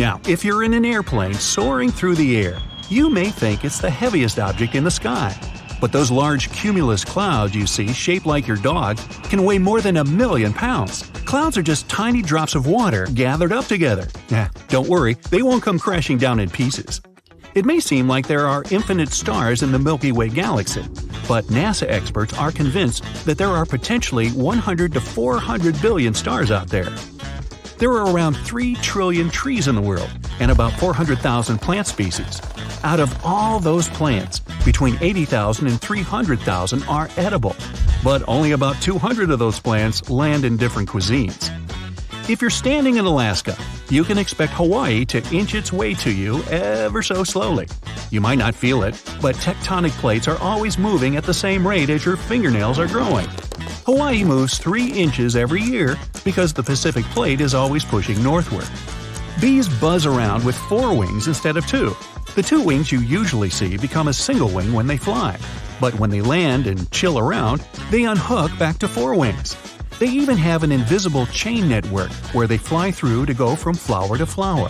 Now, if you're in an airplane soaring through the air, you may think it's the heaviest object in the sky. But those large cumulus clouds you see shaped like your dog can weigh more than a million pounds. Clouds are just tiny drops of water gathered up together. Nah, don't worry, they won't come crashing down in pieces. It may seem like there are infinite stars in the Milky Way galaxy, but NASA experts are convinced that there are potentially 100 to 400 billion stars out there. There are around 3 trillion trees in the world and about 400,000 plant species. Out of all those plants, between 80,000 and 300,000 are edible, but only about 200 of those plants land in different cuisines. If you're standing in Alaska, you can expect Hawaii to inch its way to you ever so slowly. You might not feel it, but tectonic plates are always moving at the same rate as your fingernails are growing. Hawaii moves 3 inches every year because the Pacific plate is always pushing northward. Bees buzz around with four wings instead of two. The two wings you usually see become a single wing when they fly. But when they land and chill around, they unhook back to four wings. They even have an invisible chain network where they fly through to go from flower to flower.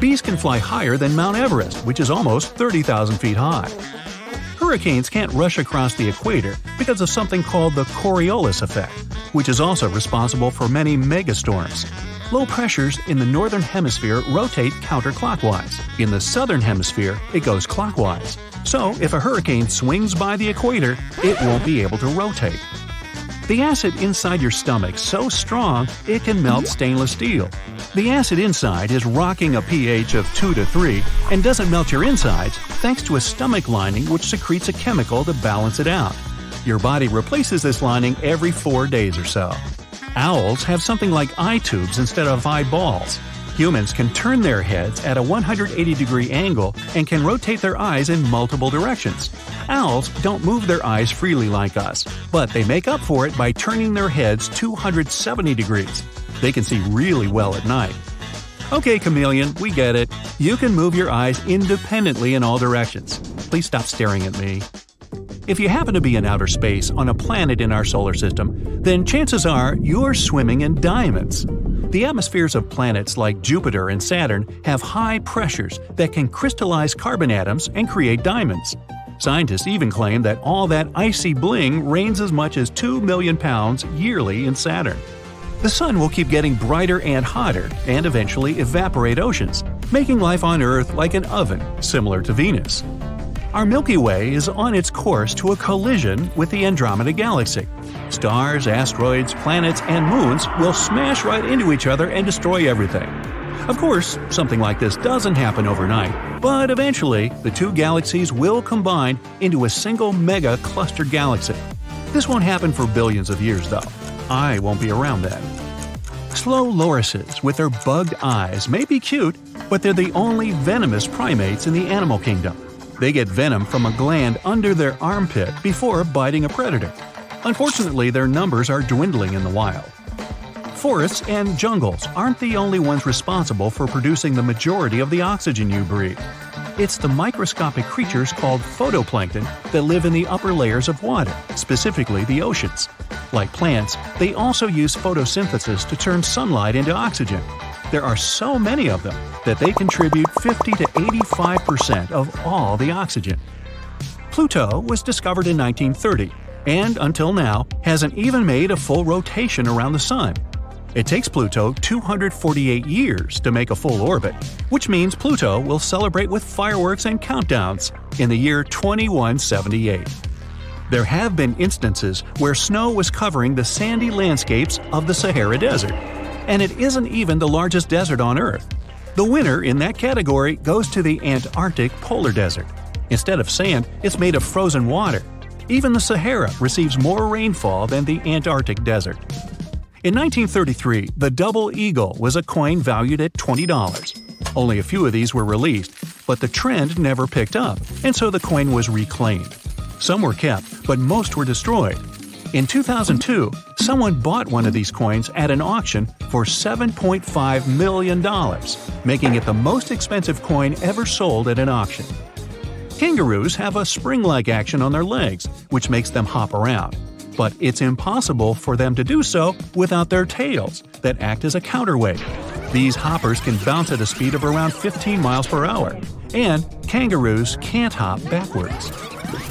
Bees can fly higher than Mount Everest, which is almost 30,000 feet high. Hurricanes can't rush across the equator because of something called the Coriolis effect, which is also responsible for many megastorms. Low pressures in the northern hemisphere rotate counterclockwise. In the southern hemisphere, it goes clockwise. So, if a hurricane swings by the equator, it won't be able to rotate. The acid inside your stomach so strong it can melt stainless steel. The acid inside is rocking a pH of 2 to 3 and doesn't melt your insides thanks to a stomach lining which secretes a chemical to balance it out. Your body replaces this lining every 4 days or so. Owls have something like eye tubes instead of eyeballs. Humans can turn their heads at a 180 degree angle and can rotate their eyes in multiple directions. Owls don't move their eyes freely like us, but they make up for it by turning their heads 270 degrees. They can see really well at night. Okay, chameleon, we get it. You can move your eyes independently in all directions. Please stop staring at me. If you happen to be in outer space on a planet in our solar system, then chances are you're swimming in diamonds. The atmospheres of planets like Jupiter and Saturn have high pressures that can crystallize carbon atoms and create diamonds. Scientists even claim that all that icy bling rains as much as 2 million pounds yearly in Saturn. The sun will keep getting brighter and hotter and eventually evaporate oceans, making life on Earth like an oven, similar to Venus. Our Milky Way is on its course to a collision with the Andromeda Galaxy. Stars, asteroids, planets, and moons will smash right into each other and destroy everything. Of course, something like this doesn't happen overnight, but eventually the two galaxies will combine into a single mega cluster galaxy. This won't happen for billions of years, though. I won't be around then. Slow lorises with their bugged eyes may be cute, but they're the only venomous primates in the animal kingdom. They get venom from a gland under their armpit before biting a predator. Unfortunately, their numbers are dwindling in the wild. Forests and jungles aren't the only ones responsible for producing the majority of the oxygen you breathe. It's the microscopic creatures called phytoplankton that live in the upper layers of water, specifically the oceans. Like plants, they also use photosynthesis to turn sunlight into oxygen. There are so many of them that they contribute 50 to 85% of all the oxygen. Pluto was discovered in 1930 and until now hasn't even made a full rotation around the Sun. It takes Pluto 248 years to make a full orbit, which means Pluto will celebrate with fireworks and countdowns in the year 2178. There have been instances where snow was covering the sandy landscapes of the Sahara Desert, and it isn't even the largest desert on Earth. The winner in that category goes to the Antarctic Polar Desert. Instead of sand, it's made of frozen water. Even the Sahara receives more rainfall than the Antarctic Desert. In 1933, the Double Eagle was a coin valued at $20. Only a few of these were released, but the trend never picked up, and so the coin was reclaimed. Some were kept, but most were destroyed. In 2002, someone bought one of these coins at an auction for $7.5 million, making it the most expensive coin ever sold at an auction. Kangaroos have a spring like action on their legs, which makes them hop around. But it's impossible for them to do so without their tails, that act as a counterweight. These hoppers can bounce at a speed of around 15 miles per hour. And kangaroos can't hop backwards.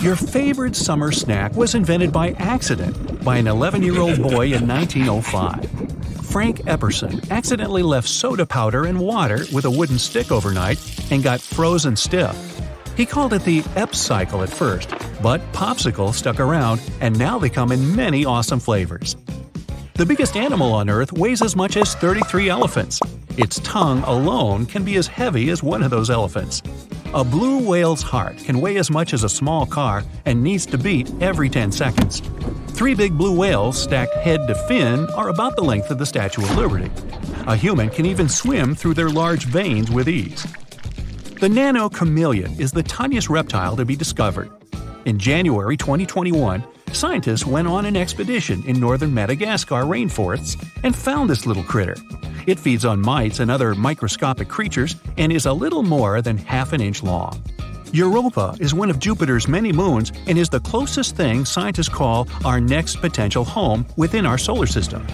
Your favorite summer snack was invented by accident by an 11 year old boy in 1905. Frank Epperson accidentally left soda powder and water with a wooden stick overnight and got frozen stiff. He called it the Epsicle at first, but popsicle stuck around and now they come in many awesome flavors. The biggest animal on Earth weighs as much as 33 elephants. Its tongue alone can be as heavy as one of those elephants. A blue whale's heart can weigh as much as a small car and needs to beat every 10 seconds. Three big blue whales stacked head to fin are about the length of the Statue of Liberty. A human can even swim through their large veins with ease. The nano chameleon is the tiniest reptile to be discovered. In January 2021, scientists went on an expedition in northern Madagascar rainforests and found this little critter. It feeds on mites and other microscopic creatures and is a little more than half an inch long. Europa is one of Jupiter's many moons and is the closest thing scientists call our next potential home within our solar system.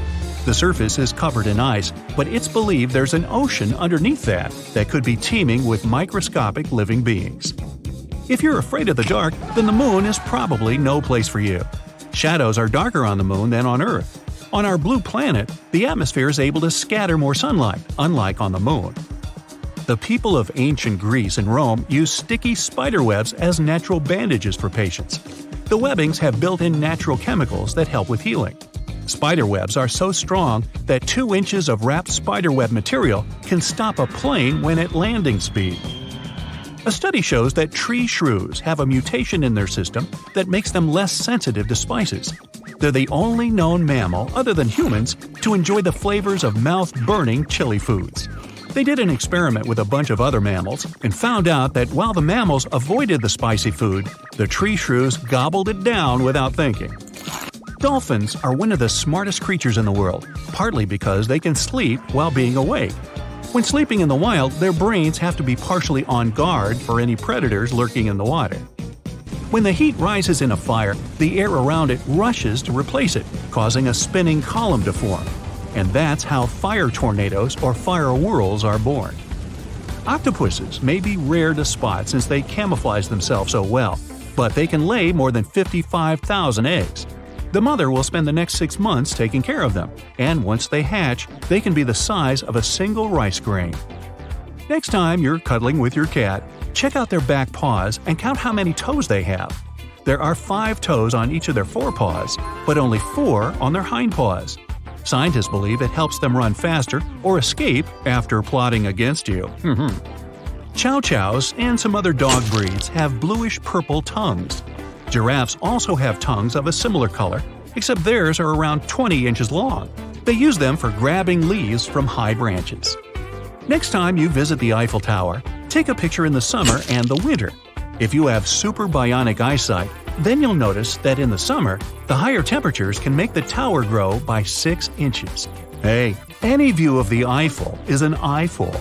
The surface is covered in ice, but it's believed there's an ocean underneath that that could be teeming with microscopic living beings. If you're afraid of the dark, then the moon is probably no place for you. Shadows are darker on the moon than on Earth, on our blue planet, the atmosphere is able to scatter more sunlight, unlike on the moon. The people of ancient Greece and Rome used sticky spider webs as natural bandages for patients. The webbings have built in natural chemicals that help with healing. Spider webs are so strong that 2 inches of wrapped spider web material can stop a plane when at landing speed. A study shows that tree shrews have a mutation in their system that makes them less sensitive to spices. They're the only known mammal, other than humans, to enjoy the flavors of mouth burning chili foods. They did an experiment with a bunch of other mammals and found out that while the mammals avoided the spicy food, the tree shrews gobbled it down without thinking. Dolphins are one of the smartest creatures in the world, partly because they can sleep while being awake. When sleeping in the wild, their brains have to be partially on guard for any predators lurking in the water. When the heat rises in a fire, the air around it rushes to replace it, causing a spinning column to form. And that's how fire tornadoes or fire whirls are born. Octopuses may be rare to spot since they camouflage themselves so well, but they can lay more than 55,000 eggs. The mother will spend the next six months taking care of them, and once they hatch, they can be the size of a single rice grain. Next time you're cuddling with your cat, check out their back paws and count how many toes they have. There are five toes on each of their forepaws, but only four on their hindpaws. Scientists believe it helps them run faster or escape after plotting against you. Chow chows and some other dog breeds have bluish purple tongues. Giraffes also have tongues of a similar color, except theirs are around 20 inches long. They use them for grabbing leaves from high branches. Next time you visit the Eiffel Tower, take a picture in the summer and the winter. If you have super bionic eyesight, then you'll notice that in the summer, the higher temperatures can make the tower grow by 6 inches. Hey, any view of the Eiffel is an eyeful.